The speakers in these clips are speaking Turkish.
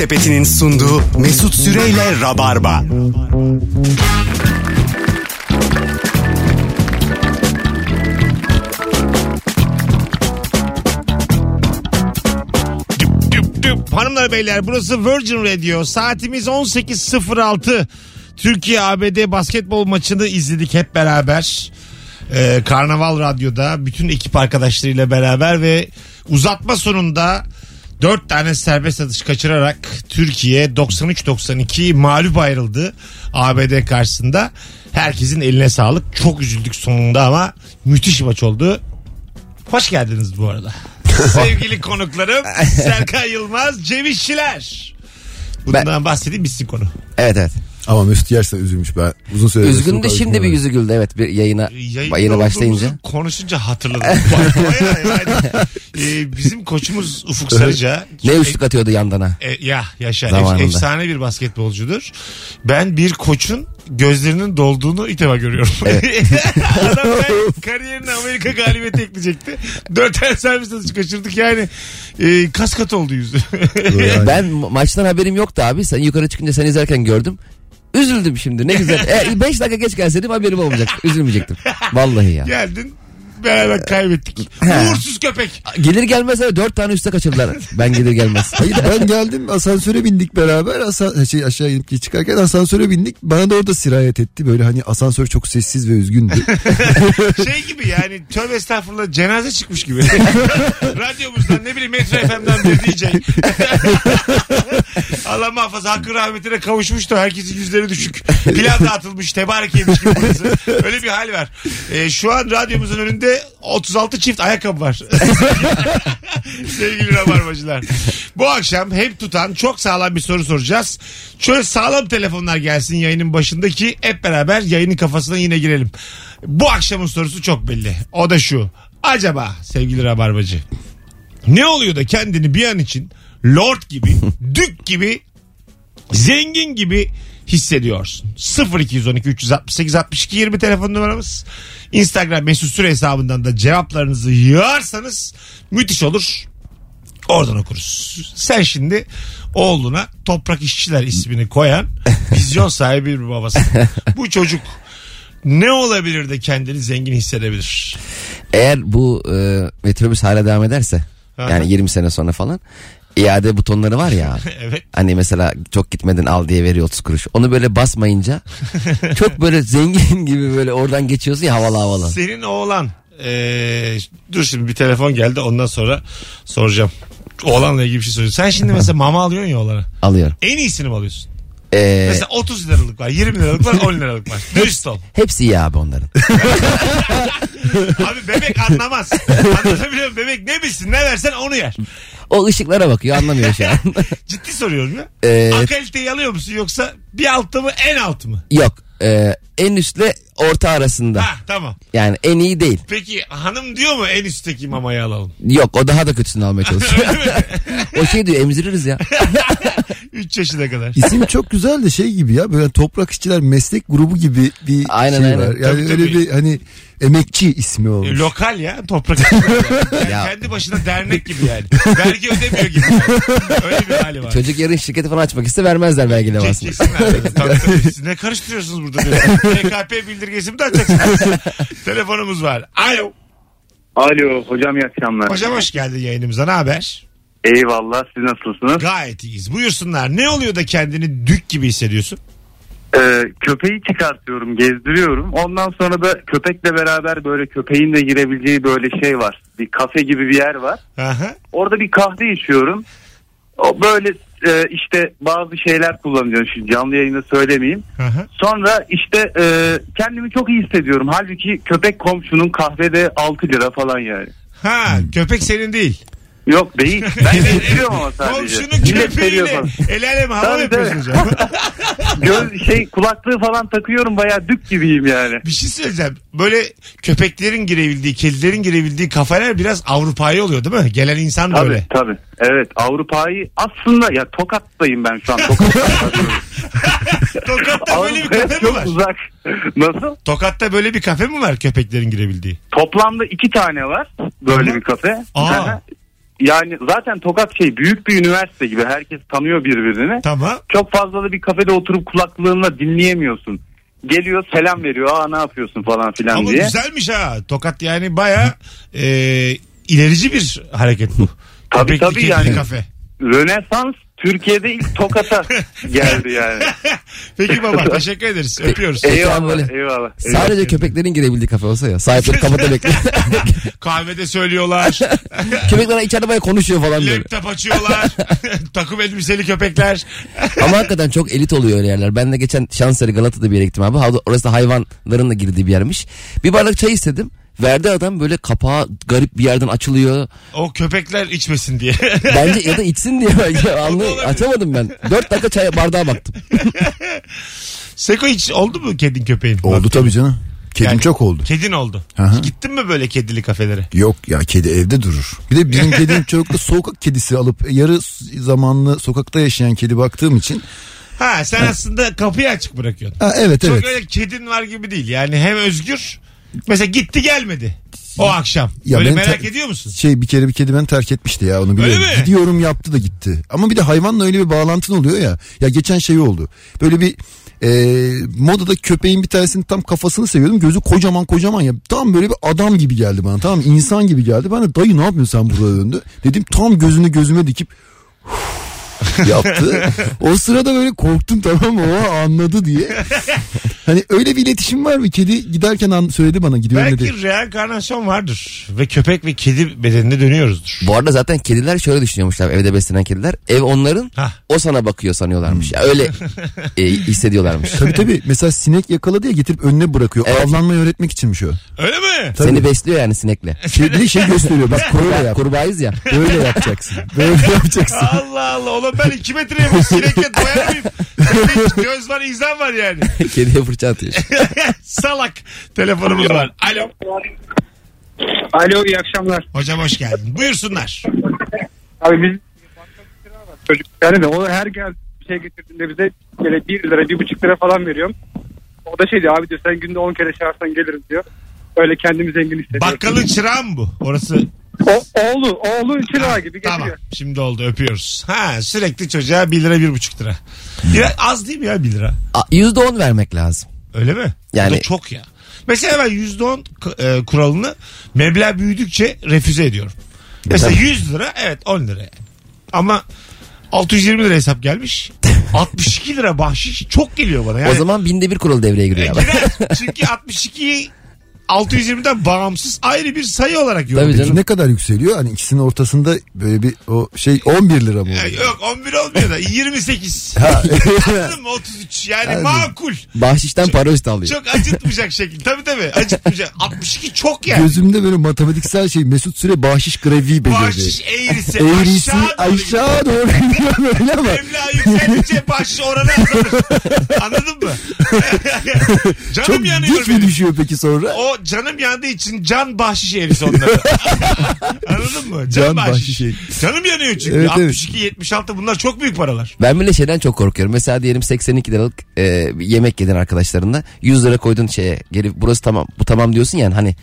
Sepeti'nin sunduğu Mesut Süreyle Rabarba. Düp düp düp. Hanımlar beyler burası Virgin Radio. Saatimiz 18.06. Türkiye ABD basketbol maçını izledik hep beraber. Ee, Karnaval Radyo'da bütün ekip arkadaşlarıyla beraber ve uzatma sonunda 4 tane serbest atış kaçırarak Türkiye 93-92 mağlup ayrıldı ABD karşısında. Herkesin eline sağlık. Çok üzüldük sonunda ama müthiş maç oldu. Hoş geldiniz bu arada. Sevgili konuklarım Serkan Yılmaz, Cem İşçiler. Bundan bahsedeyim bitsin konu. Evet evet. Ama Mesut gerçekten üzülmüş ben. Uzun süredir. Üzgün de şimdi bir yüzü güldü evet bir yayına Yayında yayına olduğumuzu başlayınca. Konuşunca hatırladım. Bayağı yani. Ee, bizim koçumuz Ufuk Sarıca. Ne üçlük atıyordu yandana. E, ya yaşa Zamanında. efsane bir basketbolcudur. Ben bir koçun gözlerinin dolduğunu ilk defa görüyorum. Adam ben kariyerine Amerika galibiyeti ekleyecekti. Dört tane servis atışı kaçırdık yani. E, kas kat oldu yüzü. Ben ma- maçtan haberim yoktu abi. Sen yukarı çıkınca sen izlerken gördüm. Üzüldüm şimdi ne güzel. 5 dakika geç gelseydim haberim olmayacak. Üzülmeyecektim. Vallahi ya. Geldin beraber kaybettik. He. Uğursuz köpek. Gelir gelmez öyle 4 tane üste kaçırdılar. Ben gelir gelmez. Hayır ben geldim asansöre bindik beraber. Asa şey aşağı inip çıkarken asansöre bindik. Bana da orada sirayet etti. Böyle hani asansör çok sessiz ve üzgündü. Şey gibi yani tövbe estağfurullah cenaze çıkmış gibi. Radyomuzdan ne bileyim Metro FM'den bir DJ. Allah muhafaza hakkı rahmetine kavuşmuş da herkesin yüzleri düşük. Pilav dağıtılmış tebarek yemiş gibi burası. Öyle bir hal var. Ee, şu an radyomuzun önünde 36 çift ayakkabı var. Sevgili rabarbacılar. Bu akşam hem tutan çok sağlam bir soru soracağız. Şöyle sağlam telefonlar gelsin yayının başındaki hep beraber yayının kafasına yine girelim. Bu akşamın sorusu çok belli. O da şu. Acaba sevgili rabarbacı ne oluyor da kendini bir an için lord gibi, dük gibi, zengin gibi hissediyorsun. 0212 368 62 20 telefon numaramız. Instagram mesut süre hesabından da cevaplarınızı yığarsanız müthiş olur. Oradan okuruz. Sen şimdi oğluna Toprak İşçiler ismini koyan vizyon sahibi bir babasın. Bu çocuk ne olabilir de kendini zengin hissedebilir? Eğer bu e, metrobüs hala devam ederse Aha. yani 20 sene sonra falan iade butonları var ya evet. hani mesela çok gitmedin al diye veriyor 30 kuruş. Onu böyle basmayınca çok böyle zengin gibi böyle oradan geçiyorsun ya havalı havalı. Senin oğlan eee, dur şimdi bir telefon geldi ondan sonra soracağım. Oğlanla ilgili bir şey soracağım. Sen şimdi mesela mama alıyorsun ya oğlana. Alıyorum. En iyisini mi alıyorsun? Ee, Mesela 30 liralık var, 20 liralık var, 10 liralık var. Dürüst ol. hepsi iyi abi onların. Abi bebek anlamaz. Anlatabiliyor muyum? Bebek ne bilsin ne versen onu yer. O ışıklara bakıyor anlamıyor şu an. Ciddi soruyorum ya. Ee, Akaliteyi alıyor musun yoksa bir altta mı en altı mı? Yok. e, en üstle orta arasında. Ha tamam. Yani en iyi değil. Peki hanım diyor mu en üstteki mamayı alalım? Yok o daha da kötüsünü almaya çalışıyor. o şey diyor emziririz ya. 3 yaşına kadar. İsim çok güzel de şey gibi ya böyle toprak işçiler meslek grubu gibi bir Aynen, şey aynen. var. Yani Tabii, öyle tabii. bir hani emekçi ismi olmuş. E, Lokal ya toprak. yani Ya. kendi başına dernek gibi yani. Vergi ödemiyor gibi. yani. Öyle bir hali var. Çocuk yarın şirketi falan açmak iste vermezler belki de aslında. Kesin abi. Tabii, tabii. Siz ne karıştırıyorsunuz burada? diyorsun. TKP bildirgesi mi de açacaksınız? Telefonumuz var. Alo. Alo hocam iyi akşamlar. Hocam hoş geldin yayınımıza. Ne haber? Eyvallah siz nasılsınız? Gayet iyiyiz. Buyursunlar. Ne oluyor da kendini dük gibi hissediyorsun? Ee, köpeği çıkartıyorum gezdiriyorum. Ondan sonra da köpekle beraber böyle köpeğin de girebileceği böyle şey var. Bir kafe gibi bir yer var. Aha. Orada bir kahve içiyorum. O böyle e, işte bazı şeyler kullanıyorum. Şimdi canlı yayında söylemeyeyim. Aha. Sonra işte e, kendimi çok iyi hissediyorum. Halbuki köpek komşunun kahvede 6 lira falan yani. Ha köpek senin değil. Yok değil. Ben gezdiriyorum ama sadece. Komşunun Millet seviyor köpeğiyle falan. el aleme hava Tabii, yapıyorsun hocam? Göz şey kulaklığı falan takıyorum bayağı dük gibiyim yani. Bir şey söyleyeceğim. Böyle köpeklerin girebildiği, kedilerin girebildiği kafeler biraz Avrupa'yı oluyor değil mi? Gelen insan Tabii böyle. tabii. Evet Avrupa'yı aslında ya Tokat'tayım ben şu an. Tokat'ta. Tokat'ta böyle bir Avrupa'ya kafe mi çok var? uzak. Nasıl? Tokat'ta böyle bir kafe mi var köpeklerin girebildiği? Toplamda iki tane var böyle bir kafe. Aa. Aha. Yani zaten Tokat şey büyük bir üniversite gibi herkes tanıyor birbirini. Tamam. Çok fazla da bir kafede oturup kulaklığınla dinleyemiyorsun. Geliyor selam veriyor aa ne yapıyorsun falan filan Ama diye. güzelmiş ha. Tokat yani baya e, ilerici bir hareket bu. Tabii, Köpekli tabii yani. kafe. Rönesans Türkiye'de ilk Tokat'a geldi yani. Peki baba teşekkür ederiz. Öpüyoruz. Eyvallah, böyle. eyvallah. Sadece eyvallah. köpeklerin girebildiği kafe olsa ya. Sahipleri kapıda bekliyor. Kahvede söylüyorlar. Köpekler içeride bayağı konuşuyor falan böyle. Laptop açıyorlar. Takım elbiseli köpekler. Ama hakikaten çok elit oluyor öyle yerler. Ben de geçen Şansölye Galata'da bir yere gittim abi. Orası da hayvanların da girdiği bir yermiş. Bir bardak çay istedim. Verdi adam böyle kapağı garip bir yerden açılıyor. O köpekler içmesin diye. Bence ya da içsin diye belki anlı açamadım ben. Dört dakika çay bardağa baktım. Seko hiç oldu mu kedin köpeğin? Oldu Bak, tabii canım. Kedim Yani- çok oldu. Kedin oldu. Hı. Gittin mi böyle kedili kafelere? Yok ya kedi evde durur. Bir de bizim kedim çok da sokak kedisi alıp yarı zamanlı sokakta yaşayan kedi baktığım için. Ha sen aslında kapıyı açık bırakıyorsun. Ha, evet Çok evet. öyle kedin var gibi değil. Yani hem özgür. Mesela gitti gelmedi. O akşam. Ya Böyle ben merak te- ediyor musun? Şey bir kere bir kedi beni terk etmişti ya onu biliyorum. Öyle mi? Gidiyorum yaptı da gitti. Ama bir de hayvanla öyle bir bağlantın oluyor ya. Ya geçen şey oldu. Böyle bir e, modada köpeğin bir tanesinin tam kafasını seviyordum. Gözü kocaman kocaman ya. Tam böyle bir adam gibi geldi bana. Tamam mı? insan gibi geldi. Ben de dayı ne yapıyorsun sen burada döndü. Dedim tam gözünü gözüme dikip yaptı. O sırada böyle korktum tamam mı? O anladı diye. Hani öyle bir iletişim var mı? Kedi giderken an- söyledi bana gidiyorum dedi. Belki reenkarnasyon vardır. Ve köpek ve kedi bedenine dönüyoruzdur. Bu arada zaten kediler şöyle düşünüyormuşlar evde beslenen kediler. Ev onların Hah. o sana bakıyor sanıyorlarmış. Ya öyle e, hissediyorlarmış. Tabii tabii. Mesela sinek yakaladı ya getirip önüne bırakıyor. Evet. Avlanmayı öğretmek içinmiş o. Öyle mi? Tabii. Seni besliyor yani sinekle. Şey, bir de şey gösteriyor. Bak Kurbağa, yap. kurbağayız ya. Böyle yapacaksın. Böyle yapacaksın. Allah Allah. Oğlum ben iki metreye bu sinekle doyar mıyım? Hiç göz var, izan var yani. Kediye fırça atıyor. Salak. Telefonumuz var. Alo. Alo iyi akşamlar. Hocam hoş geldin. Buyursunlar. Abi biz çocuk yani de o her gel bir şey getirdiğinde bize böyle 1 lira bir buçuk lira falan veriyorum. O da şey diyor abi diyor sen günde 10 kere çağırsan gelirim diyor. Öyle kendimi zengin hissediyorum. Bakkalın çırağı mı bu? Orası O, oğlu, oğlu çırağı gibi getiriyor. Tamam. Şimdi oldu öpüyoruz. Ha sürekli çocuğa 1 lira 1,5 lira. Biraz az değil mi ya 1 lira? A, Yüzde on vermek lazım. Öyle mi? Yani- Bu da çok ya. Mesela ben %10 k- e, kuralını meblağ büyüdükçe refüze ediyorum. Mesela 100 lira evet 10 lira. Ama 620 lira hesap gelmiş. 62 lira bahşiş çok geliyor bana. Yani, O zaman binde bir kural devreye giriyor. abi. girer. Çünkü 62'yi 620'den bağımsız ayrı bir sayı olarak Tabii yorumluyor. canım. Ne kadar yükseliyor? Hani ikisinin ortasında böyle bir o şey 11 lira mı? Ya oluyor? Yok 11 olmuyor da 28. Ha, Anladın mı? 33 yani Hadi. makul. Bahşişten para üstü alıyor. Çok acıtmayacak şekil. Tabii tabii acıtmayacak. 62 çok yani. Gözümde böyle matematiksel şey Mesut Süre bahşiş grafiği belirdi. Bahşiş eğrisi, Eğrisi aşağı doğru gidiyor. aşağı doğru gidiyor böyle ama. Emlak yükseldikçe bahşiş oranı azalır. Anladın mı? canım Çok yanıyor dik mi benim. düşüyor peki sonra? O canım yandığı için can bahşiş eğrisi onları. Anladın mı? Can bahşiş eğrisi. Canım yanıyor çünkü. Evet, evet. 62, 76 bunlar çok büyük paralar. Ben bile şeyden çok korkuyorum. Mesela diyelim 82 liralık e, yemek yedin arkadaşlarınla. 100 lira koydun şeye. Geri burası tamam bu tamam diyorsun yani hani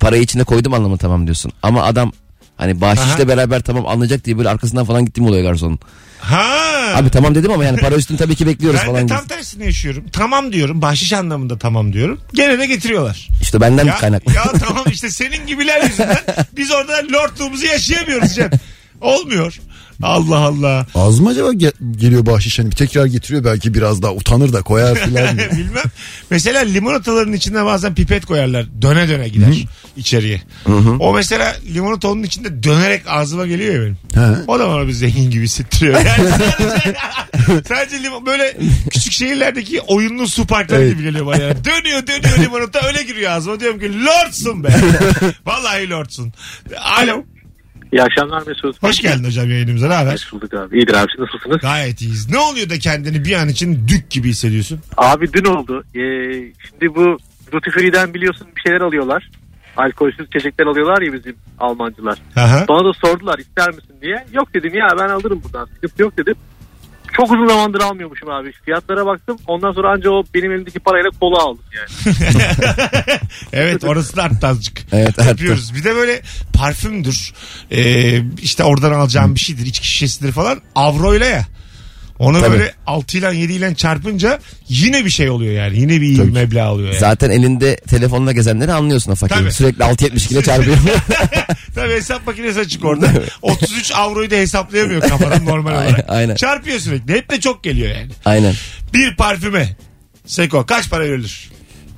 parayı içine koydum anlamı tamam diyorsun. Ama adam hani bahşişle Aha. beraber tamam anlayacak diye böyle arkasından falan gittiğim oluyor garsonun. Ha. Abi tamam dedim ama yani para üstünü tabii ki bekliyoruz ben falan. de gibi. tam tersini yaşıyorum. Tamam diyorum. Bahşiş anlamında tamam diyorum. Gene de getiriyorlar. İşte benden Ya, kaynaklı. ya tamam işte senin gibiler yüzünden biz orada lordluğumuzu yaşayamıyoruz Cem. Olmuyor. Allah Allah. Az mı acaba ge- geliyor bahşiş hani tekrar getiriyor belki biraz daha utanır da koyar filan. Bilmem. Mesela limonataların içine bazen pipet koyarlar. Döne döne gider içeriye. O mesela limonata onun içinde dönerek ağzıma geliyor ya benim. He. O da bana bir zengin gibi hissettiriyor. Yani sadece, sadece limon, böyle küçük şehirlerdeki oyunlu su parkları gibi geliyor bana. Yani. Dönüyor dönüyor limonata öyle giriyor ağzıma. Diyorum ki lordsun be. Vallahi lordsun. Alo. İyi akşamlar Mesut. Hoş geldin hocam yayınımıza. Ne haber? Hoş bulduk abi. İyidir abi siz nasılsınız? Gayet iyiyiz. Ne oluyor da kendini bir an için dük gibi hissediyorsun? Abi dün oldu. Ee, şimdi bu Duty Free'den biliyorsun bir şeyler alıyorlar. Alkolsüz içecekler alıyorlar ya bizim Almancılar. Aha. Bana da sordular ister misin diye. Yok dedim ya ben alırım buradan sıkıntı yok dedim. Çok uzun zamandır almıyormuşum abi. Fiyatlara baktım. Ondan sonra anca o benim elimdeki parayla kola aldım yani. evet orası da arttı azıcık. Evet, arttı. Yapıyoruz. Bir de böyle parfümdür. Ee, işte oradan alacağım bir şeydir. içki şişesidir falan. Avroyla ya. Onu Tabii. böyle 6 ile 7 ile çarpınca yine bir şey oluyor yani. Yine bir iyi Tabii. meblağ alıyor yani. Zaten elinde telefonla gezenleri anlıyorsun o fakir. Tabii. Sürekli 6.72 ile çarpıyor. Tabii hesap makinesi açık orada. 33 avroyu da hesaplayamıyor kafadan normal Aynen, olarak. aynen. Çarpıyor sürekli. Hep de çok geliyor yani. Aynen. Bir parfüme. Seko kaç para verilir?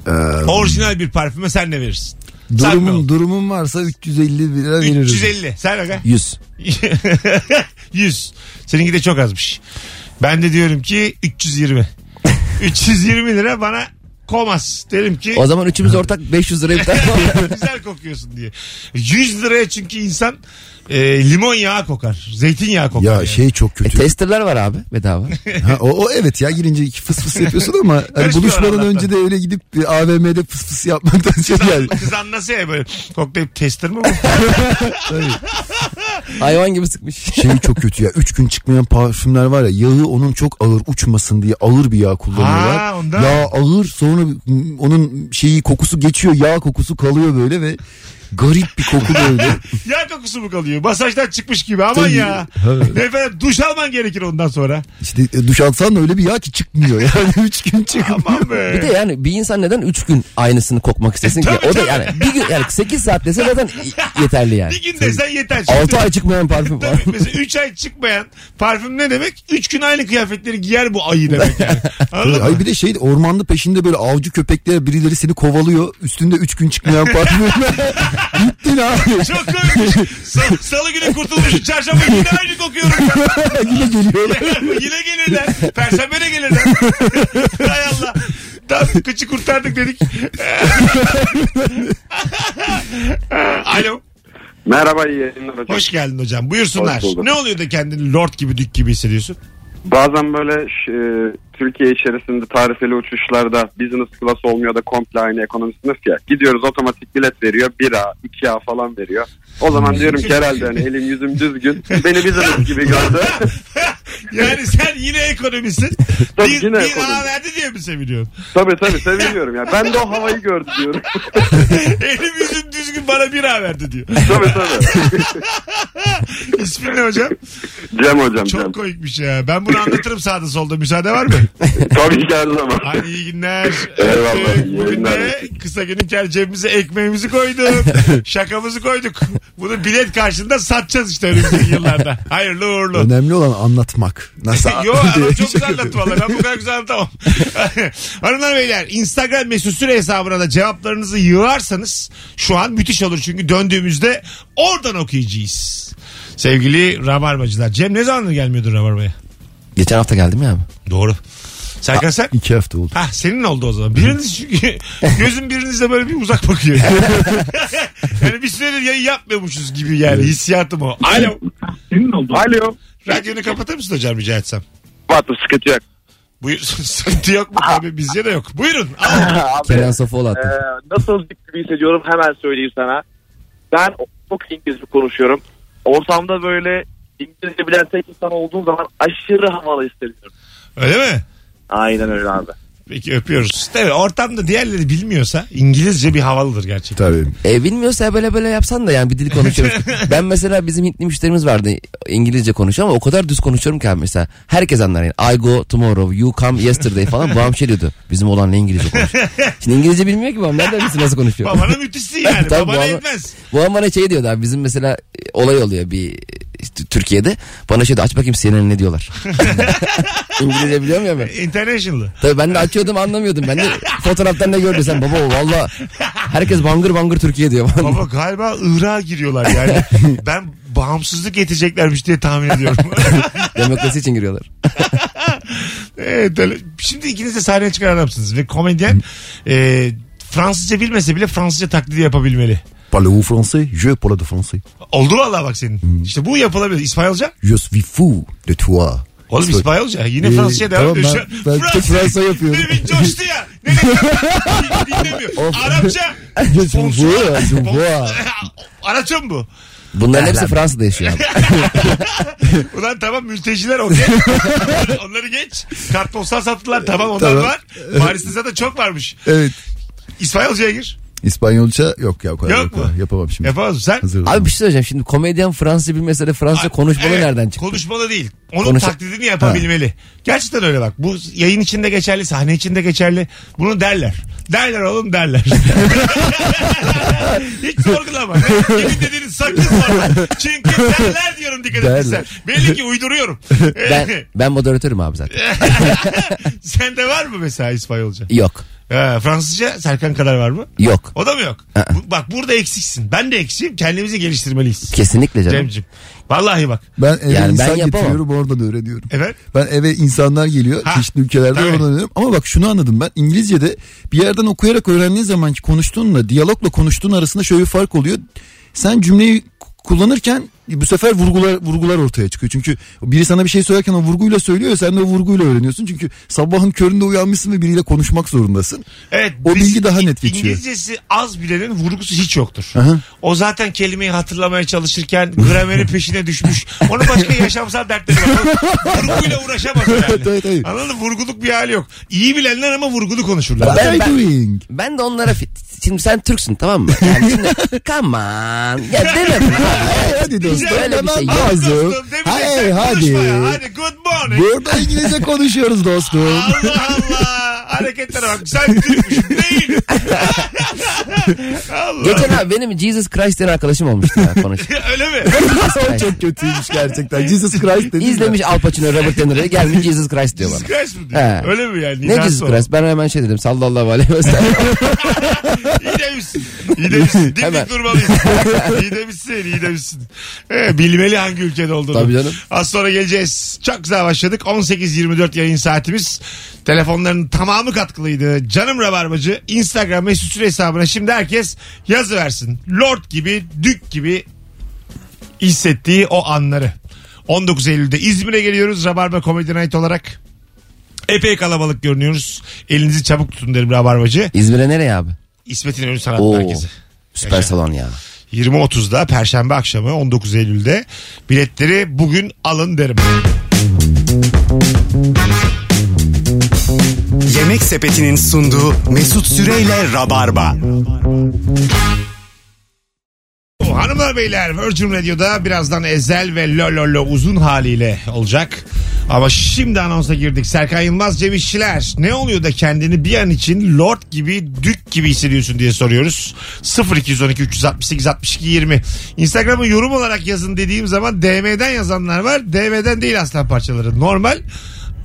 Ee, Orijinal bir parfüme sen ne verirsin? Durumum, durumum varsa 350 lira veririm. 350. Sen aga? 100. 100. Seninki de çok azmış. Ben de diyorum ki 320. 320 lira bana komaz. Derim ki O zaman üçümüz ortak 500 liraya biter. güzel kokuyorsun diye. 100 liraya çünkü insan e, limon yağı kokar. Zeytinyağı kokar. Ya yani. şey çok e, kötü. testerler var abi bedava. Ha, o, o evet ya girince fıs fıs yapıyorsun ama hani Karışmıyor buluşmadan Allah'tan. önce de öyle gidip bir AVM'de fıs fıs yapmaktan şey Kız, yani. kız anlasa ya böyle koklayıp tester mi bu? Hayvan gibi sıkmış. Şey çok kötü ya. Üç gün çıkmayan parfümler var ya. Yağı onun çok ağır uçmasın diye ağır bir yağ kullanıyorlar. Ha, ondan. Yağ ağır sonra onun şeyi kokusu geçiyor. Yağ kokusu kalıyor böyle ve garip bir koku böyle. Yağ kokusu mu kalıyor? Masajdan çıkmış gibi aman Tabii. ya. Evet. Efendim duş alman gerekir ondan sonra. İşte e, duş alsan da öyle bir yağ ki çıkmıyor. Yani üç gün çıkmıyor. Aman be. Bir de yani bir insan neden 3 gün aynısını kokmak istesin ki? Tabii, O da tabii. yani bir gün yani 8 saat dese zaten yeterli yani. Bir gün desen yeter. Şimdi- 6 ay çıkmayan parfüm var. Tabii mesela 3 ay çıkmayan parfüm ne demek? 3 gün aynı kıyafetleri giyer bu ayı demek yani. Anladın? Ay bir de şey ormanda peşinde böyle avcı köpekler birileri seni kovalıyor. Üstünde üç gün çıkmayan parfümler. Gittin abi. Çok koymuş. Salı, salı günü kurtulmuş. Çarşamba yine aynı kokuyorum. Yine geliyorlar. yine gelirler. Perşembe de gelirler. Hay Allah. Tam kıçı kurtardık dedik. Alo. Merhaba iyi yayınlar hocam. Hoş geldin hocam. Buyursunlar. Hoş bulduk. Ne oluyor da kendini lord gibi dük gibi hissediyorsun? Bazen böyle e, Türkiye içerisinde tarifeli uçuşlarda business class olmuyor da komple aynı ekonomi sınıf ya. Gidiyoruz otomatik bilet veriyor. 1A, 2A falan veriyor. O zaman diyorum ki herhalde hani elim yüzüm düzgün. Beni business gibi gördü. Yani sen yine ekonomisin. Tabii bir, yine bir ekonomi. A verdi diye mi seviniyorsun? tabii tabii seviniyorum ya. Ben de o havayı gördüm diyorum. Elim yüzüm düzgün bana bir A verdi diyor. tabii tabii. İsmin ne hocam? Cem hocam Çok Cem. komikmiş ya. Ben bunu anlatırım sağda solda. Müsaade var mı? Tabii ki her zaman. Hadi iyi günler. Eyvallah, iyi Bugün günler. de kısa günün cebimize ekmeğimizi koyduk. Şakamızı koyduk. Bunu bilet karşılığında satacağız işte önümüzdeki yıllarda. Hayırlı uğurlu. Önemli olan anlatmak. Nasıl? Yo diye çok güzel anlattı valla. Ben bu kadar güzel anlatamam. Hanımlar beyler Instagram mesut süre hesabına da cevaplarınızı yığarsanız şu an müthiş olur. Çünkü döndüğümüzde oradan okuyacağız. Sevgili Rabarbacılar. Cem ne zamandır gelmiyordu Rabarba'ya? Geçen hafta geldim ya abi. Doğru. Serkan sen? İki hafta oldu. Ha senin oldu o zaman. Biriniz çünkü gözün birinizde böyle bir uzak bakıyor. Yani, bir süredir yayın yapmıyormuşuz gibi yani hissiyatım o. Alo. Alo. Radyonu kapatır mısın hocam rica etsem? Batı sıkıntı yok. Buyur. Sıkıntı yok mu? Tabii bizce de yok. Buyurun. Al. abi, Kenan attı. e, nasıl gibi hissediyorum hemen söyleyeyim sana. Ben çok İngilizce konuşuyorum. Ortamda böyle İngilizce bilen tek insan olduğum zaman aşırı havalı hissediyorum. Öyle mi? Aynen öyle abi. Peki öpüyoruz. Tabii ortamda diğerleri bilmiyorsa İngilizce bir havalıdır gerçekten. Tabii. E bilmiyorsa böyle böyle yapsan da yani bir dil konuşuyoruz. ben mesela bizim Hintli müşterimiz vardı İngilizce konuşuyor ama o kadar düz konuşuyorum ki abi mesela. Herkes anlar yani. I go tomorrow, you come yesterday falan. Babam şey diyordu. Bizim olan ne İngilizce konuşuyor. Şimdi İngilizce bilmiyor ki babam. Nereden bilsin nasıl konuşuyor? Babana müthişsin yani. Tabii Babana babana- etmez. Babam bana şey diyordu abi bizim mesela e, olay oluyor bir Türkiye'de. Bana şey diyor aç bakayım CNN ne diyorlar. İngilizce biliyor muyum ben? International'ı. Tabii ben de açıyordum anlamıyordum. Ben de fotoğraftan ne gördün sen baba valla herkes bangır bangır Türkiye diyor. bana. Baba galiba Irak'a giriyorlar yani. ben bağımsızlık getireceklermiş diye tahmin ediyorum. Demokrasi için giriyorlar. evet, öyle. Şimdi ikiniz de sahneye çıkan adamsınız ve komedyen e, Fransızca bilmese bile Fransızca taklidi yapabilmeli. Parlez-vous français? Je parle de français. Oldu vallahi bak senin. İşte bu yapılabilir. İspanyolca? Je suis fou de toi. Oğlum İspanyolca. Yine Ee, Fransızca devam tamam, ediyor. ben- ben tek Fransa yapıyorum. Demin coştu ya. Ne demek? Dinlemiyor. Arapça. Je suis fou, je suis fou. Arapça mı bu? Bunların hepsi Fransa'da yaşıyor abi. Ulan tamam mülteciler okey. Onları- Onları geç. Kartpostal sattılar tamam onlar Tamam. var. Paris'te zaten çok varmış. Evet. İspanyolcaya gir. İspanyolca yok ya o kadar. Yok mu? yapamam. Şimdi. Yapamaz mısın sen? Hazır Abi bir şey söyleyeceğim. Şimdi komedyen Fransızca bilmese de Fransızca konuşmalı Evet, nereden çıktı? Konuşmalı değil. Onun Konuş- taklidini yapabilmeli. Gerçekten öyle bak. Bu yayın içinde geçerli, sahne içinde geçerli. Bunu derler. Derler oğlum derler. Hiç sorgulama. Ne? Kimin dediğini sakın sorma. Çünkü derler diyorum dikkat Derler. Belli ki uyduruyorum. Ben, ben moderatörüm abi zaten. Sende var mı mesela İspanyolca? Yok. Ha, Fransızca Serkan kadar var mı? Yok. O da mı yok? Aa. Bu- bak burada eksiksin. Ben de eksiğim. Kendimizi geliştirmeliyiz. Kesinlikle canım. Cemcim. Vallahi bak. Ben eve Yani ben insan yapamam. getiriyorum orada da öğreniyorum. Evet. Ben eve insanlar geliyor Ha, çeşitli ülkelerden tabii. oradan öğreniyorum. Ama bak şunu anladım ben İngilizce'de bir yerden okuyarak öğrendiğin zamanki konuştuğunla diyalogla konuştuğun arasında şöyle bir fark oluyor. Sen cümleyi kullanırken bu sefer vurgular vurgular ortaya çıkıyor. Çünkü biri sana bir şey söylerken o vurguyla söylüyor ya sen de o vurguyla öğreniyorsun. Çünkü sabahın köründe uyanmışsın ve biriyle konuşmak zorundasın. Evet. O bilgi daha net geçiyor. İngilizcesi az bilenin vurgusu hiç yoktur. Aha. O zaten kelimeyi hatırlamaya çalışırken gramerin peşine düşmüş. Onun başka yaşamsal dertleri var. Vurguyla uğraşamaz yani. Evet, evet, evet. Anladın mı? Vurguluk bir hali yok. İyi bilenler ama vurgulu konuşurlar. Ben- doing? Ben de onlara fit. Şimdi sen Türksün tamam mı? Yani şimdi come on. Ya deme bunu. Hadi dostum. Böyle bir şey yok. Demeyeceksen Hayır hadi. Hadi good morning. Burada İngilizce konuşuyoruz dostum. Allah Allah. Hareketlere bak. Sen Türkmüşsün değil. Allah. Geçen abi benim Jesus Christ diyen arkadaşım olmuştu ya konuş. Öyle mi? o çok kötüymüş gerçekten. Jesus Christ dedi. İzlemiş Al Pacino, Robert De Niro'yu gelmiş Jesus Christ diyor Jesus bana. Christ mi diyor? He. Öyle mi yani? Ne Jesus o. Christ? Ben hemen şey dedim sallallahu aleyhi ve sellem. İyi demişsin. İyi demişsin. Dimdik Hemen. durmalıyız. iyi demişsin. iyi demişsin. Ee, bilmeli hangi ülkede olduğunu. Tabii canım. Az sonra geleceğiz. Çok güzel başladık. 18.24 yayın saatimiz. Telefonların tamamı katkılıydı. Canım Rabarbacı Instagram mesut süre hesabına şimdi herkes yazı versin. Lord gibi, dük gibi hissettiği o anları. 19 Eylül'de İzmir'e geliyoruz. Rabarba Comedy Night olarak. Epey kalabalık görünüyoruz. Elinizi çabuk tutun derim Rabarbacı. İzmir'e nereye abi? İsmet İnönü Sanat Oo. Merkezi. Süper Yaşa. salon ya. 20.30'da Perşembe akşamı 19 Eylül'de biletleri bugün alın derim. Yemek Sepeti'nin sunduğu Mesut Süreyle Rabarba. Hanımlar beyler Virgin Radio'da birazdan Ezel ve Lololo uzun haliyle olacak. Ama şimdi anonsa girdik. Serkan Yılmaz, Cem. Ne oluyor da kendini bir an için Lord gibi, Dük gibi hissediyorsun diye soruyoruz. 0212 368 62 20. Instagram'a yorum olarak yazın dediğim zaman DM'den yazanlar var. DM'den değil aslan parçaları. Normal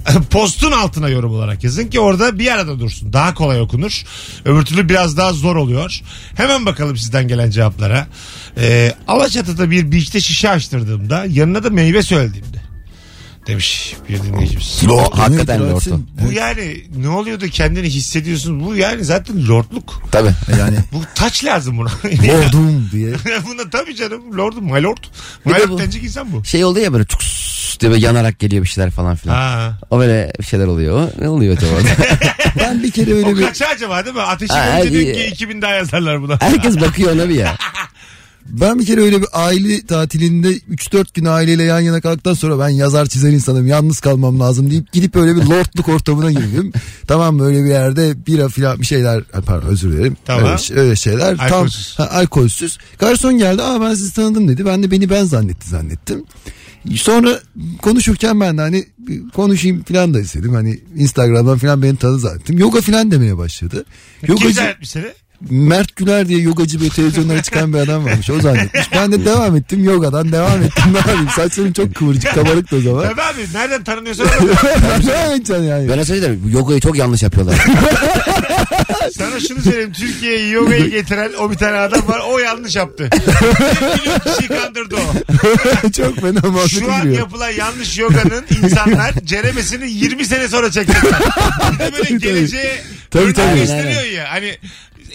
postun altına yorum olarak yazın ki orada bir arada dursun. Daha kolay okunur. Öbür türlü biraz daha zor oluyor. Hemen bakalım sizden gelen cevaplara. Ee, Alaçatı'da bir beach'te şişe açtırdığımda yanına da meyve söylediğimde demiş bir dinleyicimiz. O hakikaten lordu. Bu yani ne oluyordu kendini hissediyorsun. Bu yani zaten lordluk. Tabii. Yani Bu taç lazım buna. lordum diye. buna tabii canım lordum my lord. My lord bu- denecek insan bu. Şey oldu ya böyle çuks diye böyle yanarak geliyor bir şeyler falan filan. Ha. O böyle bir şeyler oluyor. O ne oluyor acaba? Ben bir kere O öyle bir kaça acaba değil mi? Ateşi Ha, görünce diyor iyi. ki 2000 daha yazarlar buna. Herkes bakıyor ona bir ya. ben bir kere öyle bir aile tatilinde 3-4 gün aileyle yan yana kaldıktan sonra ben yazar çizer insanım yalnız kalmam lazım deyip gidip öyle bir lordluk ortamına girdim. tamam böyle bir yerde bira filan bir şeyler pardon özür dilerim. Tamam. Öyle, şey- öyle şeyler. Alkolsüz. Tam ha, alkolsüz. Garson geldi aa ben sizi tanıdım dedi. Ben de beni ben zannetti zannettim. Sonra konuşurken ben de hani konuşayım falan da istedim. Hani Instagram'dan falan beni tanı zannettim. Yoga falan demeye başladı. Kim Yogacı, zannetmiş seni? Mert Güler diye yogacı bir televizyonlara çıkan bir adam varmış. O zannetmiş. Ben de devam ettim yogadan devam ettim. Ne yapayım saçlarım çok kıvırcık kabarık da o zaman. Tabii abi nereden tanınıyorsan devam edeceksin yani. Ben sana derim yogayı çok yanlış yapıyorlar. sana şunu söyleyeyim. Türkiye'ye yogayı getiren o bir tane adam var. O yanlış yaptı. Bir kişiyi kandırdı o. çok fena muhabbete Şu an giriyor. yapılan yanlış yoganın insanlar ceremesini 20 sene sonra çekecekler. Bir de böyle geleceğe Tabii, örnek tabii. gösteriyor ya. Hani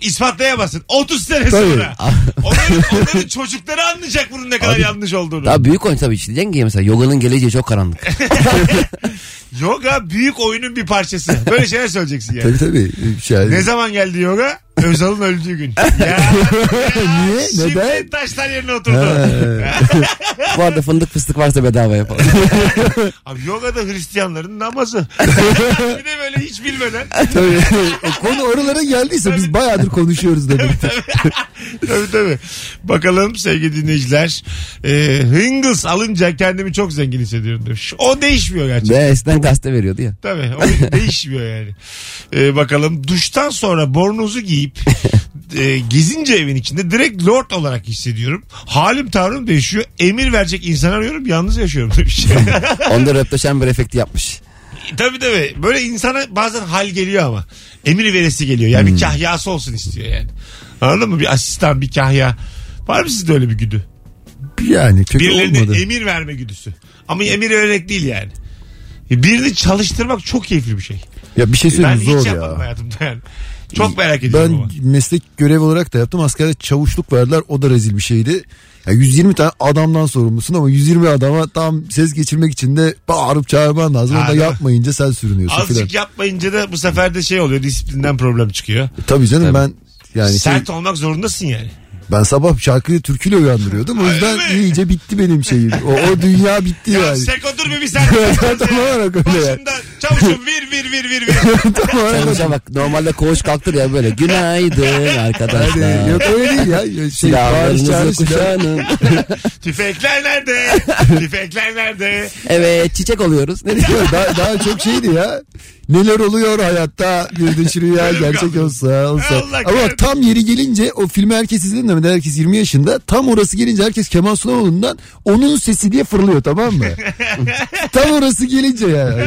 ispatlayamazsın. 30 sene Tabii. sonra. Onların, onların çocukları anlayacak bunun ne kadar yanlış olduğunu. Daha büyük oyun tabii işte. Diyeceksin ki mesela yoganın geleceği çok karanlık. Yoga büyük oyunun bir parçası. Böyle şeyler söyleyeceksin yani. Tabii tabii. Şey, Ne zaman geldi yoga? Özal'ın öldüğü gün. Ya, Niye? Şimdi Neden? taşlar yerine oturdu. Bu arada fındık fıstık varsa bedava yapalım. Abi yoga da Hristiyanların namazı. bir de böyle hiç bilmeden. Tabii. o konu oralara geldiyse biz bayağıdır konuşuyoruz demek. tabii tabii. Bakalım sevgili dinleyiciler. E, Hingles alınca kendimi çok zengin hissediyorum demiş. O değişmiyor gerçekten. Ve eskiden gazete veriyordu ya. Tabii o değişmiyor yani. Ee, bakalım duştan sonra bornozu giyip e, gezince evin içinde direkt lord olarak hissediyorum. Halim tavrım değişiyor. Emir verecek insan arıyorum yalnız yaşıyorum demiş. Onda röpteşen bir efekti yapmış. tabii tabii. Böyle insana bazen hal geliyor ama. Emir veresi geliyor. Yani bir kahyası olsun istiyor yani. Anladın mı? Bir asistan bir kahya. Var mı sizde öyle bir güdü? Yani kötü Birilerine olmadı. emir verme güdüsü. Ama emir vererek değil yani. Birini çalıştırmak çok keyifli bir şey. Ya bir şey Ben söyleyeyim hiç zor yapmadım ya. hayatımda yani. Çok merak ediyorum ama. Ben meslek görev olarak da yaptım. Askerde çavuşluk verdiler. O da rezil bir şeydi. Ya 120 tane adamdan sorumlusun ama 120 adama tam ses geçirmek için de bağırıp çağırman lazım. Ha, Onu da değil mi? yapmayınca sen sürünüyorsun filan. Azıcık yapmayınca da bu sefer de şey oluyor disiplinden problem çıkıyor. Tabii canım ben yani şey, Sert olmak zorundasın yani. ben sabah şarkıyı türküyle uyandırıyordum. O yüzden mi? iyice bitti benim şeyim. O, o dünya bitti Ya yani. Seko dur bir bir sen. Tam olarak öyle yani. Başında çavuşum vir vir vir vir vir. Tam olarak Sen öyle. işte bak normalde koğuş kalktır ya böyle. Günaydın arkadaşlar. Yani yok öyle değil ya. şey, Silahlarınızı kuşanın. Tüfekler nerede? Tüfekler nerede? evet çiçek oluyoruz. Ne diyor? Daha, daha çok şeydi ya. Neler oluyor hayatta bir de şu rüya gerçek olsa olsa. Allah Ama bak tam yeri gelince o filmi herkes izledi mi? Herkes 20 yaşında. Tam orası gelince herkes Kemal Sunaloğlu'ndan onun sesi diye fırlıyor tamam mı? tam orası gelince yani.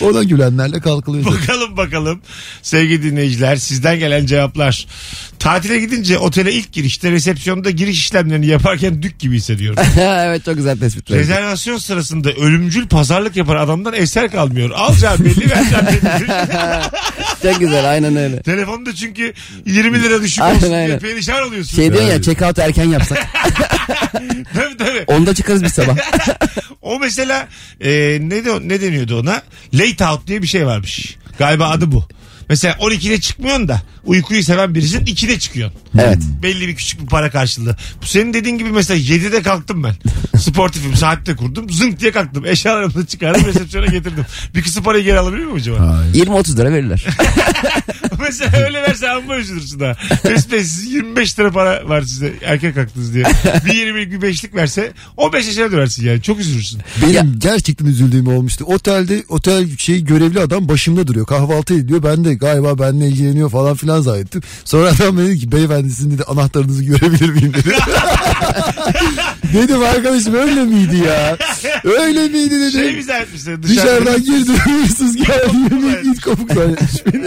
Ona gülenlerle kalkılıyor. Bakalım bakalım sevgili dinleyiciler sizden gelen cevaplar. Tatile gidince otele ilk girişte resepsiyonda giriş işlemlerini yaparken dük gibi hissediyorum. evet çok güzel tespit. verdi. Rezervasyon sırasında ölümcül pazarlık yapan adamdan eser kalmıyor. Alacağım belli vereceğim belli. Çok güzel aynen öyle. Telefonda çünkü 20 lira düşük Aynen, olsun diye aynen. perişan oluyorsun. Şey diyor ya check out erken yapsak. tabii tabii. Onda çıkarız biz sabah. O mesela e, ne, de, ne deniyordu ona? Late out diye bir şey varmış. Galiba adı bu. Mesela 12'de çıkmıyorsun da uykuyu seven birisin 2'de çıkıyorsun. Evet. Belli bir küçük bir para karşılığı. Bu senin dediğin gibi mesela 7'de kalktım ben. Sportifim saatte kurdum. Zınk diye kalktım. Eşyalarımı da çıkardım resepsiyona getirdim. Bir kısım parayı geri alabilir miyim acaba? 20-30 lira verirler. mesela öyle verse amma üzülürsün ha. Mesut Bey siz 25 lira para var size erken kalktınız diye. Bir 20'lik bir beşlik verse 15 yaşına dönersin yani. Çok üzülürsün. Benim gerçekten üzüldüğüm olmuştu. Otelde otel şey görevli adam başımda duruyor. Kahvaltı ediyor. Ben de galiba benimle ilgileniyor falan filan zannettim. Sonra adam bana dedi ki beyefendi sizin dedi anahtarınızı görebilir miyim dedi. Dedim arkadaşım öyle miydi ya? Öyle miydi dedim. Şey mi zannetmişler Dışarıdan girdi hırsız geldi. Yemek it kopuk zannetmiş beni.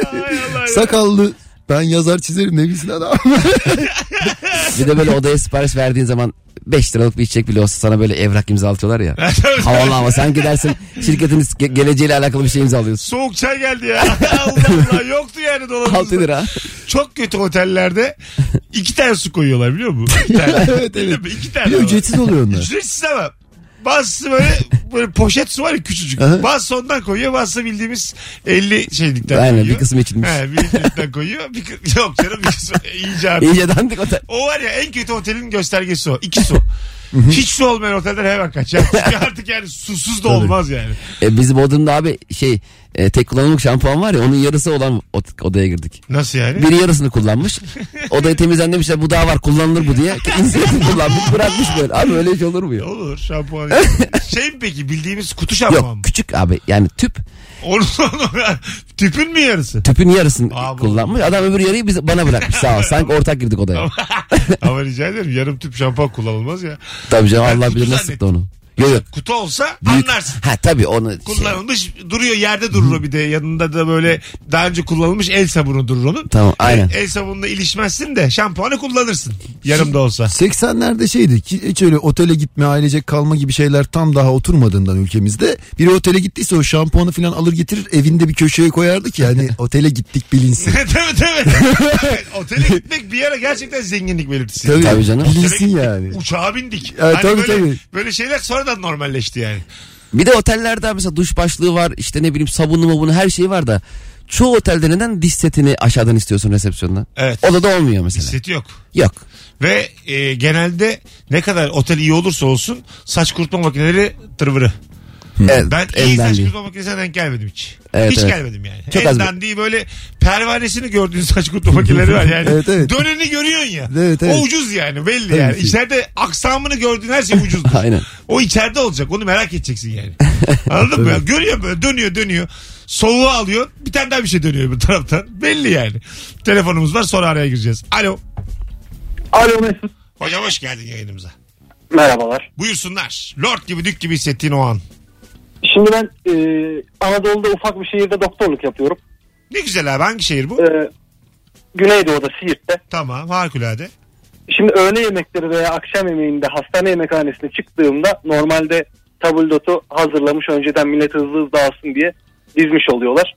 Sakallı. Ben yazar çizerim ne bilsin adam. Bir de böyle odaya sipariş verdiğin zaman 5 liralık bir içecek bile olsa sana böyle evrak imzalatıyorlar ya. Havalı ama sen gidersin şirketin ge- geleceğiyle alakalı bir şey imzalıyorsun. Soğuk çay geldi ya. Allah Allah yoktu yani 6 dolabımızda. lira. Çok kötü otellerde iki tane su koyuyorlar biliyor musun? İki tane. evet evet. İki tane. Bir de ücretsiz oluyor onlar. Ücretsiz ama. Bazısı böyle, böyle poşet su var ya küçücük. Aha. Bazısı ondan koyuyor. Bazısı bildiğimiz 50 şeylikten Aynen, koyuyor. bir kısmı içilmiş. He, bir litrelikten koyuyor. Bir, kı- yok canım bir kısmı iyice artık. İyice dandik otel. O var ya en kötü otelin göstergesi o. İki su. Hiç su olmayan otelden hemen kaç. Yani çünkü artık yani susuz da olmaz yani. E, bizim Bodrum'da abi şey e, tek kullanımlık şampuan var ya onun yarısı olan od- odaya girdik. Nasıl yani? Biri yarısını kullanmış. Odayı temizlen demişler bu daha var kullanılır bu diye. İnisiyatif kullanmış bırakmış böyle. Abi öyle şey olur mu ya? Olur şampuan. şey mi peki bildiğimiz kutu şampuan mı? Yok küçük abi yani tüp Onu, onu, tüpün mü yarısı? tüpün yarısını Abi. kullanmış. Adam öbür yarıyı bize, bana bırakmış sağ ol. Sanki ortak girdik odaya. Ama rica ederim yarım tüp şampuan kullanılmaz ya. Tabii canım Ben Allah kutu bilir nasıl zannettim. sıktı onu. Yok yok. Kutu olsa Büyük. anlarsın. Ha tabii onu şey, Kullanılmış duruyor yerde durur o bir de yanında da böyle daha önce kullanılmış el sabunu durur onun. Tamam, aynen. El, el sabunla ilişmezsin de şampuanı kullanırsın yarım da olsa. 80'lerde şeydi ki hiç öyle otele gitme ailecek kalma gibi şeyler tam daha oturmadığından ülkemizde. Biri otele gittiyse o şampuanı falan alır getirir evinde bir köşeye koyardı ki hani otele gittik bilinsin. tabii tabii. Otele gitmek bir ara gerçekten zenginlik belirtisi. Tabii, Tabii canım. Otele Bilinsin gitmek, yani. Uçağa bindik. Evet, tabii, böyle, tabii. böyle şeyler sonradan normalleşti yani. Bir de otellerde mesela duş başlığı var işte ne bileyim sabunu mu bunu her şey var da çoğu otelde neden diş setini aşağıdan istiyorsun resepsiyondan? Evet. Odada olmuyor mesela. Seti yok. Yok. Ve e, genelde ne kadar otel iyi olursa olsun saç kurutma makineleri tırvırı. Evet, Ben iyi elden saç değil. kurutma makinesine denk gelmedim hiç. Evet, hiç evet. gelmedim yani. Çok en az dandiği böyle pervanesini gördüğün saç kurutma makineleri var yani. Evet, evet. Döneni görüyorsun ya. Evet, evet. O ucuz yani belli Tabii yani. ki. İçeride aksamını gördüğün her şey ucuzdur. Aynen. O içeride olacak onu merak edeceksin yani. Anladın mı? Görüyor böyle dönüyor dönüyor. Soğuğu alıyor bir tane daha bir şey dönüyor bir taraftan. Belli yani. Telefonumuz var sonra araya gireceğiz. Alo. Alo Mesut. Hocam hoş geldin yayınımıza. Merhabalar. Buyursunlar. Lord gibi dük gibi hissettiğin o an. Şimdi ben e, Anadolu'da ufak bir şehirde doktorluk yapıyorum. Ne güzel abi hangi şehir bu? E, Güneydoğu'da Siirt'te. Tamam harikulade. Şimdi öğle yemekleri veya akşam yemeğinde hastane yemekhanesine çıktığımda normalde tabuldotu hazırlamış önceden millet hızlı hızlı alsın diye dizmiş oluyorlar.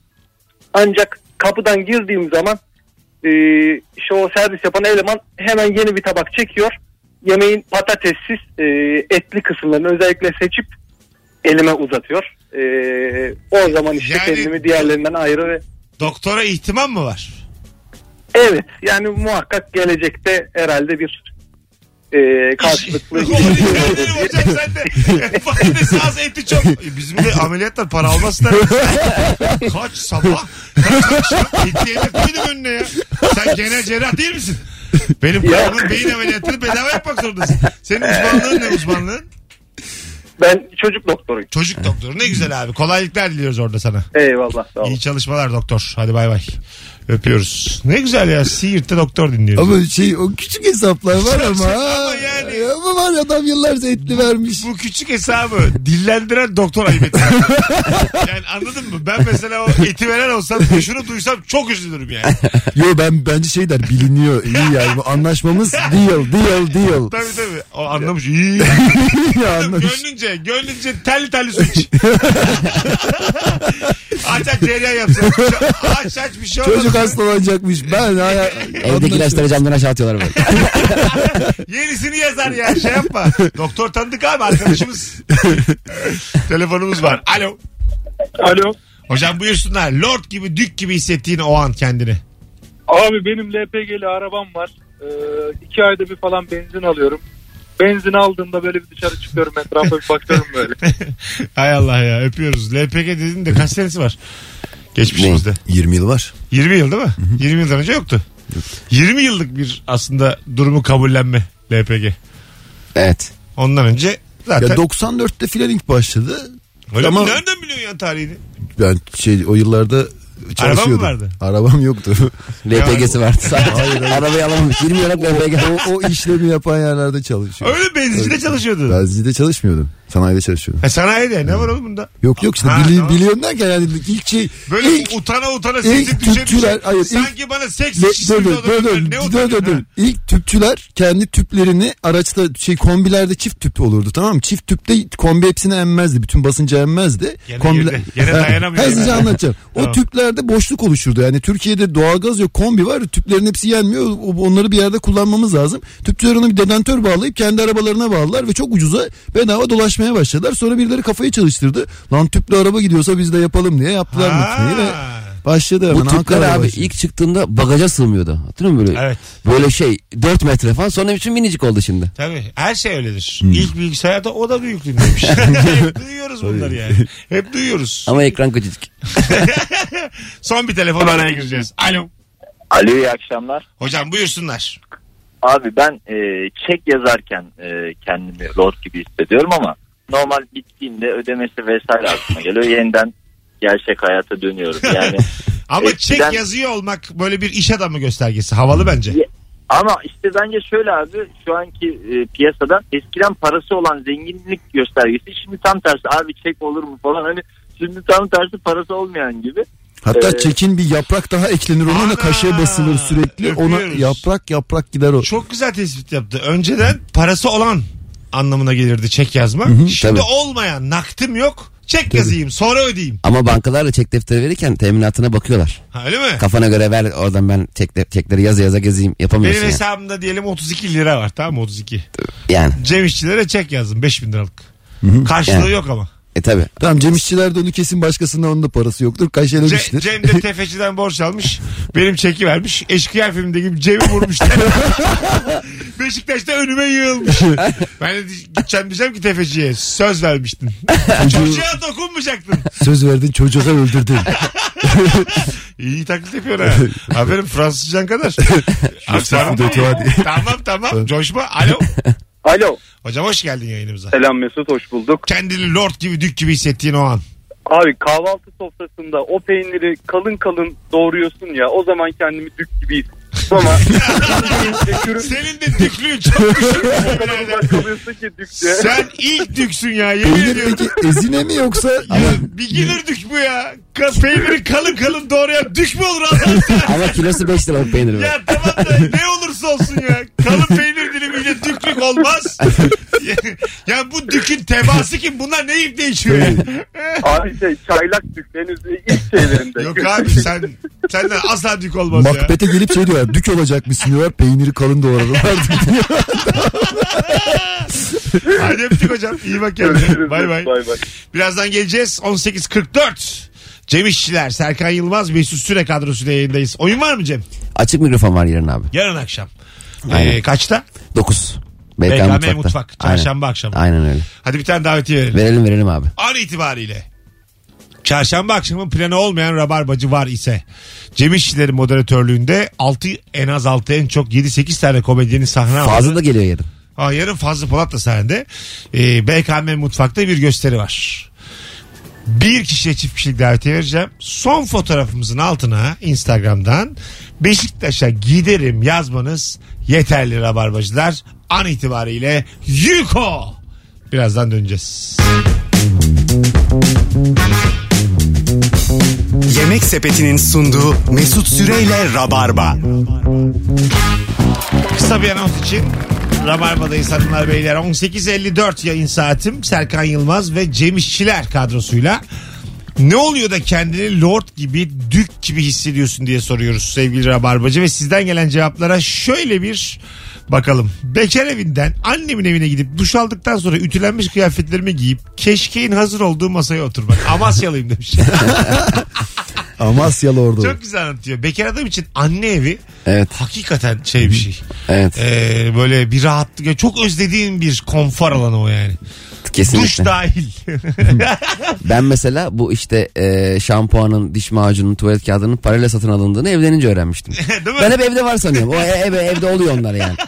Ancak kapıdan girdiğim zaman e, o servis yapan eleman hemen yeni bir tabak çekiyor. Yemeğin patatessiz e, etli kısımlarını özellikle seçip elime uzatıyor. E, o zaman işte Yani- kendimi diğerlerinden ayrı ve Doktora ihtimam mı var? evet yani muhakkak gelecekte herhalde bir e, karşılıklı Hocam sen de patatesi az eti çok. E, Bizim de ameliyatlar para almazlar. Kaç sabah kaç akşam eti koydum önüne ya. Sen genel cerrah değil misin? Benim karımın beyin ameliyatını bedava yapmak zorundasın. Senin uzmanlığın ne uzmanlığın? Ben çocuk doktoruyum. Çocuk doktoru. Ne güzel abi. Kolaylıklar diliyoruz orada sana. Eyvallah sağ olun. İyi çalışmalar doktor. Hadi bay bay. Öpüyoruz. Ne güzel ya. Siirt'te doktor dinliyoruz. Ama şey o küçük hesaplar var ama. Ama yani- Ama var adam yıllarca etli vermiş. Bu küçük hesabı dillendiren doktor ayıp etti. yani anladın mı? Ben mesela o eti veren olsam şunu duysam çok üzülürüm yani. Yo ben bence şey der biliniyor iyi yani bu anlaşmamız deal deal deal. Tabii tabii. O anlamış. İyi. ya anlamış. gönlünce, gönlünce telli telli su iç. aç aç cereyan yapsın. Aç aç bir şey olmaz. Çocuk hastalanacakmış ben ya. Evdeki ilaçları camdan aşağı atıyorlar böyle. Yenisini yazar ya şey yapma. Doktor tanıdık abi arkadaşımız. Telefonumuz var. Alo. Alo. Hocam buyursunlar. Lord gibi dük gibi hissettiğin o an kendini. Abi benim LPG'li arabam var. Ee, iki ayda bir falan benzin alıyorum. Benzin aldığımda böyle bir dışarı çıkıyorum etrafa bir bakıyorum böyle. Hay Allah ya öpüyoruz. LPG dedin de kaç senesi var? Geçmişimizde. 20 yıl var. 20 yıl değil mi? 20 yıldan önce yoktu. 20 yıllık bir aslında durumu kabullenme LPG. Evet. Ondan önce zaten. Ya 94'te filan ilk başladı. Öyle ama- mi? Nereden biliyorsun ya tarihini? Ben şey o yıllarda çalışıyordum. vardı? Arabam yoktu. LPG'si vardı. Sadece. Arabayı alamamış. 20 yıllık LPG. o, o işlemi yapan yerlerde çalışıyordum. Öyle benzincide çalışıyordu. Benzinde çalışmıyordum. Sanayide çalışıyordum. Ha, sanayide ne var oğlum bunda? Yok yok işte Ha, bili, tamam. biliyorsun derken yani ilk şey Böyle ilk utana utana ilk sesi düşe tüpçüler- hayır, ilk- Sanki bana seks Le- işçisi dur oluyor. dur Ne dur utanıyorsun ha? İlk tüpçüler kendi tüplerini araçta şey kombilerde çift tüp olurdu tamam mı? Çift tüpte kombi hepsini emmezdi. Bütün basıncı emmezdi. Gene Kombiler- girdi. Gene dayanamıyor. Size anlatacağım. O Tamam. Tüplerde boşluk oluşurdu. Yani Türkiye'de doğalgaz yok kombi var. Tüplerin hepsi yenmiyor. Onları bir yerde kullanmamız lazım. Tüpçüler ona bir dedantör bağlayıp kendi arabalarına bağladılar ve çok ucuza bedava dolaşmaya başladılar. Sonra birileri kafayı çalıştırdı. Lan tüplü araba gidiyorsa biz de yapalım diye yaptılar makineyi ve başladı hemen. Bu tüpler abi başladı. ilk çıktığında bagaja sığmıyordu. Hatırlıyor musun böyle? Evet. Böyle şey 4 metre falan sonra bütün minicik oldu şimdi. Tabii her şey öyledir. Hmm. İlk bilgisayarda o da büyüklüğündeymiş. Hep duyuyoruz bunları yani. Hep duyuyoruz. Ama ekran küçücük. Son bir telefon araya gireceğiz. Alo. Alo iyi akşamlar. Hocam buyursunlar. Abi ben e, çek yazarken e, kendimi lord gibi hissediyorum ama normal bittiğinde ödemesi vesaire aklıma geliyor. Yeniden gerçek hayata dönüyorum. Yani Ama Eskiden- çek yazıyor olmak böyle bir iş adamı göstergesi. Havalı bence. ama işte bence şöyle abi şu anki e, piyasada eskiden parası olan zenginlik göstergesi şimdi tam tersi abi çek olur mu falan hani şimdi tam tersi parası olmayan gibi. Hatta Ee, çekin bir yaprak daha eklenir ona Ana! da kaşığa basılır sürekli. Ona Öpüyoruz. yaprak yaprak gider o. Çok güzel tespit yaptı. Önceden parası olan anlamına gelirdi çek yazma. Şimdi tabii. olmayan naktim yok. Çek yazayım sonra ödeyeyim. Ama bankalar da çek defteri verirken teminatına bakıyorlar. Ha, öyle mi? Kafana göre ver oradan ben çek, çekleri yaza yaza gezeyim yapamıyorsun Benim yani. hesabımda diyelim 32 lira var tamam mı 32. yani. Cem İşçilere çek yazdım 5000 liralık. Karşılığı Yani. yok ama. E tabi. Tamam Cem İşçiler de onu kesin başkasından onun da parası yoktur. Kaşelemiştir. Cem de tefeciden borç almış. Benim çeki vermiş. Eşkıya filminde gibi Cem'i vurmuşlar. Beşiktaş'ta önüme yığılmış. Ben de gideceğim diyeceğim ki tefeciye söz vermiştin. Çocuğa dokunmayacaktın. Söz verdin çocuğa öldürdün. İyi taklit yapıyor ha. Aferin Fransızcan kadar. İyi. hadi. Tamam tamam. Coşma. Alo. Alo. Hocam hoş geldin yayınımıza. Selam Mesut hoş bulduk. Kendini lord gibi dük gibi hissettiğin o an. Abi kahvaltı sofrasında o peyniri kalın kalın doğruyorsun ya o zaman kendimi dük gibi. Ama Senin de düklüğün çok düşük. o kadar uzak kalıyorsun ki dükte. Sen ilk düksün ya yemin Peynir ediyorum. peki ezine mi yoksa? Ya beginner dük bu ya. Ka- peyniri kalın kalın doğrayan dük mü olur Allah'ım sen? Ama kilosu 5 lira o peynir. Ya tamam da ne olursa olsun ya. Kalın peynir olmaz. ya bu dükün tebaası kim? Bunlar ne yiyip ne içiyor ya? Abi şey çaylak dük henüz ilk şeylerinde. Yok abi sen senden asla dük olmaz ya. Makbete gelip şey diyorlar dük olacakmışsın diyorlar peyniri kalın doğradım artık diyor. Hadi öptük hocam. İyi bak kendine. Bay bay. Bay bay. Birazdan geleceğiz. 18.44. Cem İşçiler, Serkan Yılmaz, Mesut Süre kadrosuyla yayındayız. Oyun var mı Cem? Açık mikrofon var yarın abi. Yarın akşam. Aynen. Ee, kaçta? 9. BK, BKM mutfakta. Mutfak. Çarşamba akşamı. Aynen. Aynen öyle. Hadi bir tane davetiye verelim. Verelim verelim abi. An itibariyle. Çarşamba akşamı planı olmayan rabarbacı var ise Cem İşçilerin moderatörlüğünde 6 en az 6 en çok 7-8 tane komedyenin sahne aldı. Fazla da geliyor yarın. Ha, yarın Fazlı Polat da sahnede. Ee, BKM Mutfak'ta bir gösteri var. Bir kişiye çift kişilik davetiye vereceğim. Son fotoğrafımızın altına Instagram'dan Beşiktaş'a giderim yazmanız yeterli rabarbacılar. An itibariyle Yuko. Birazdan döneceğiz. Yemek Sepeti'nin sunduğu Mesut Süreyle Rabarba. Kısa bir anons için Rabarba'dayız hanımlar beyler. 18.54 yayın saatim. Serkan Yılmaz ve Cem İşçiler kadrosuyla. Ne oluyor da kendini lord gibi, dük gibi hissediyorsun diye soruyoruz sevgili Rabarbacı. Ve sizden gelen cevaplara şöyle bir bakalım. Bekar evinden annemin evine gidip duş aldıktan sonra ütülenmiş kıyafetlerimi giyip keşkeğin hazır olduğu masaya oturmak. Amasyalıyım demiş. Amasyalı orada. Çok güzel anlatıyor. Bekar adam için anne evi Evet. hakikaten şey bir şey. Evet. Ee, böyle bir rahatlık. Çok özlediğim bir konfor alanı o yani. Kesinlikle. Duş dahil. Ben mesela bu işte e, şampuanın, diş macunun, tuvalet kağıdının parayla satın alındığını evlenince öğrenmiştim. Değil mi? Ben hep evde var sanıyorum. O ev, evde oluyor onlar yani.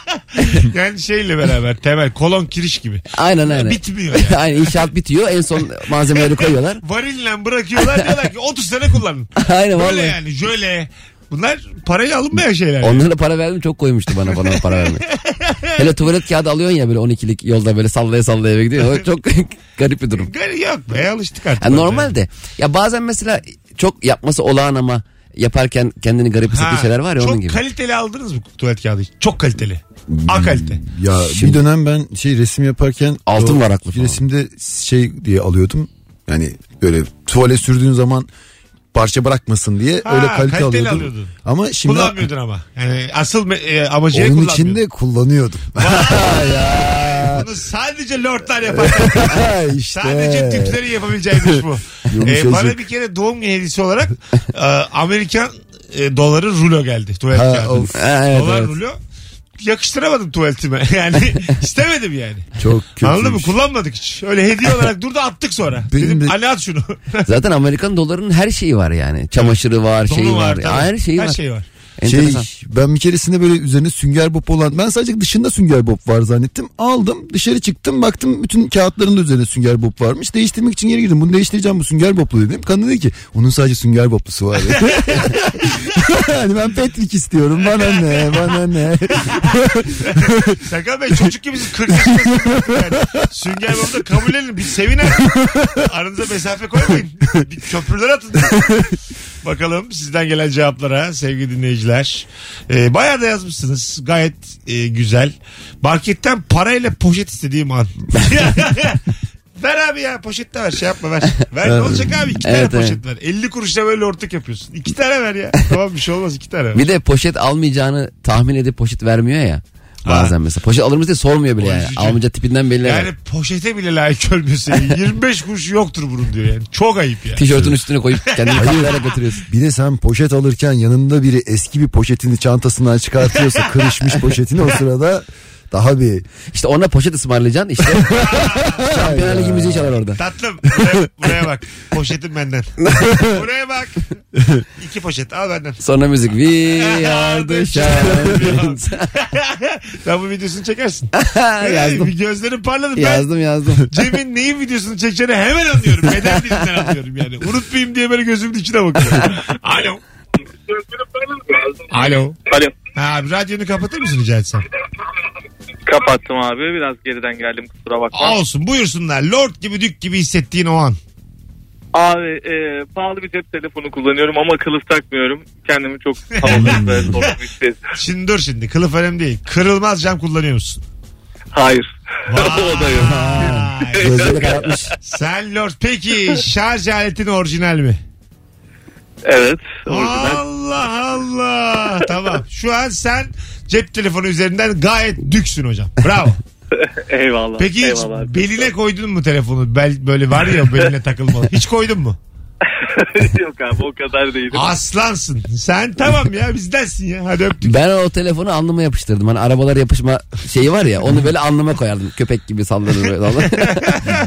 Yani şeyle beraber temel kolon kiriş gibi. Aynen aynen. Bitmiyor yani. aynen inşaat bitiyor. En son malzemeleri koyuyorlar. Varille bırakıyorlar diyorlar ki 30 sene kullanın. Aynen Böyle vallahi. yani şöyle. Bunlar parayla alınmayan şeyler. yani. Onlara para verdim çok koymuştu bana bana para vermek. Hele tuvalet kağıdı alıyorsun ya böyle 12'lik yolda böyle sallaya sallaya eve gidiyor. O çok garip bir durum. Gari yok be alıştık artık. Yani normal de. Ya bazen mesela çok yapması olağan ama yaparken kendini garip hissettiği şeyler var ya çok onun gibi. kaliteli aldınız mı tuvalet kağıdı? Çok kaliteli. A kalite. Ya bir dönem ben şey resim yaparken Altın o varaklı falan. Resimde şey diye alıyordum. Yani böyle tuvale sürdüğün zaman parça bırakmasın diye Ha, öyle kalite kaliteli alıyordum. alıyordun. Ama şimdi Kullanmıyordun ama. Yani asıl e, amacı onun kullanmıyordun. için de kullanıyordum. Bunu sadece lordlar yapar. işte. Sadece Türklerin yapabileceğiymiş bu. Yumuşacık. Ee, bana bir kere doğum günü hediyesi olarak e, Amerikan e, doları rulo geldi tuvalet Ha, kağıdı. of. Ha, evet, Dolar evet. rulo yakıştıramadım tuvaletime. Yani istemedim yani. Çok kötü. Anladın mı? Kullanmadık hiç. Öyle hediye olarak durdu attık sonra. Benim Dedim de- Ali at şunu. Zaten Amerikan dolarının her şeyi var yani. Çamaşırı var, Donu şeyi var. tabii. Ya, her şeyi Her var. şey var. Şey, ben bir keresinde böyle üzerine sünger bob olan ben sadece dışında sünger bob var zannettim. Aldım dışarı çıktım baktım bütün kağıtların da üzerinde sünger bob varmış. Değiştirmek için geri girdim. Bunu değiştireceğim bu sünger boblu dedim. Kadın dedi ki onun sadece sünger boblusu var. hani ben Petrik istiyorum bana ne bana ne. Serkan Bey çocuk gibisin 40 yaşındasın. Yani. Sünger Bob'da kabul edin. Bir sevin artık. Aranıza mesafe koymayın. Bir köprüler atın. Bakalım sizden gelen cevaplara sevgili dinleyiciler. Ee, bayağı da yazmışsınız. Gayet e, güzel. Marketten parayla poşet istediğim an. ver abi ya poşette ver şey yapma ver. Ver ne olacak abi iki tane Evet, poşet ver. 50 kuruşla böyle ortak yapıyorsun. İki tane ver ya. Tamam bir şey olmaz iki tane ver. Bir de poşet almayacağını tahmin edip poşet vermiyor ya. Bazen mesela. Poşet alır mısın diye sormuyor bile yani. üzücü. Almayınca tipinden belli. Yani poşete bile layık görmüyorsun. 25 kuruş yoktur bunun diyor yani. Çok ayıp ya. Tişörtün üstüne koyup kendini katlayarak götürüyorsun. Bir de sen poşet alırken yanında biri eski bir poşetini çantasından çıkartıyorsa kırışmış poşetini o sırada daha bir İşte ona poşet ısmarlayacaksın işte. Şampiyonlar Ligi müziği çalar orada. Tatlım buraya, buraya bak. Poşetim benden. buraya bak. İki poşet al benden. Sonra müzik. We are the champions. Sen bu videosunu çekersin. yazdım. Bir gözlerim parladı. Ben yazdım yazdım. Cem'in neyin videosunu çekeceğini hemen anlıyorum. Beden dilinden anlıyorum yani. Unutmayayım diye böyle gözümün içine bakıyorum. Alo. Alo. Alo. Ha, abi radyonu kapatır mısın rica etsem? Kapattım abi. Biraz geriden geldim kusura bakma. Olsun buyursunlar. Lord gibi dük gibi hissettiğin o an. Abi e, pahalı bir cep telefonu kullanıyorum ama kılıf takmıyorum. Kendimi çok havalı ve hissediyorum. Şimdi dur şimdi kılıf önemli değil. Kırılmaz cam kullanıyor musun? Hayır. o da yok. Vay. Gözleri karartmış. Sen Lord peki şarj aletin orijinal mi? Evet. Orijinal. Allah Allah. tamam. Şu an sen cep telefonu üzerinden gayet düksün hocam. Bravo. Eyvallah. Peki hiç Eyvallah. beline koydun mu telefonu? Bel, böyle var ya beline takılmalı. Hiç koydun mu? yok abi o kadar değil. Aslansın. Sen tamam ya bizdensin ya. Hadi öptük. Ben o telefonu alnıma yapıştırdım. Hani arabalar yapışma şeyi var ya onu böyle alnıma koyardım. Köpek gibi sallardım böyle.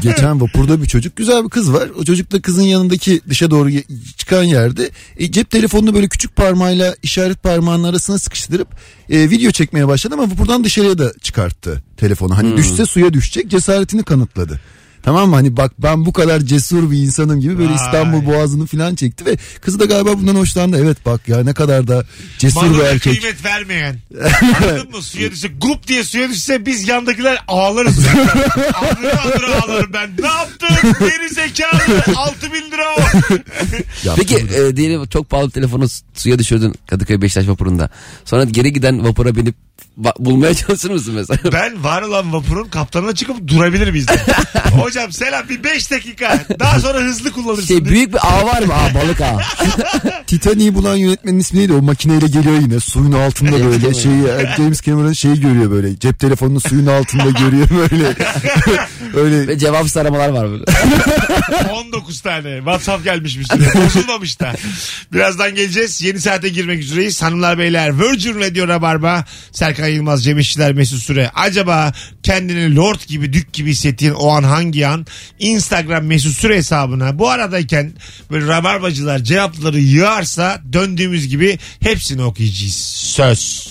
geçen vapurda bir çocuk güzel bir kız var. O çocuk da kızın yanındaki dışa doğru çıkan yerde e, cep telefonunu böyle küçük parmağıyla işaret parmağının arasına sıkıştırıp e, video çekmeye başladı ama vapurdan dışarıya da çıkarttı telefonu. Hani düşse suya düşecek cesaretini kanıtladı. Tamam mı? Hani bak ben bu kadar cesur bir insanım gibi böyle Vay. İstanbul Boğazı'nı falan çekti ve kız da galiba bundan hoşlandı. Evet bak ya ne kadar da cesur bir Malına erkek. kıymet vermeyen. Anladın mı? Suya düşse gup diye suya düşse biz yandakiler ağlarız. Anlıra anlıra ağlarım ben. Ne yaptın? Geri zekalı. 6 bin lira o. Peki e, diyelim çok pahalı bir telefonu su- suya düşürdün Kadıköy Beşiktaş vapurunda. Sonra geri giden vapura binip ba- bulmaya çalışır mısın mesela? Ben var olan vapurun kaptanına çıkıp durabilir miyiz? Hocam selam bir 5 dakika. Daha sonra hızlı kullanırsın. Şey büyük bir ağ var mı? Ağ balık ağı. Titanic'i bulan yönetmenin ismi neydi? O makineyle geliyor yine suyun altında böyle şeyi James Cameron şeyi görüyor böyle. Cep telefonunu suyun altında görüyor böyle. öyle Ve cevapsız aramalar var böyle. 19 tane. WhatsApp gelmiş bir. Bozulmamış da. Birazdan geleceğiz. Yeni saate girmek üzereyiz. Hanımlar beyler Virgin Radio Rabarba. Serkan Yılmaz, Cem İşçiler, Mesut Süre. Acaba kendini lord gibi, dük gibi hissettiğin o an hangi an? Instagram Mesut Süre hesabına bu aradayken böyle rabarbacılar cevapları yığarsa döndüğümüz gibi hepsini okuyacağız. Söz.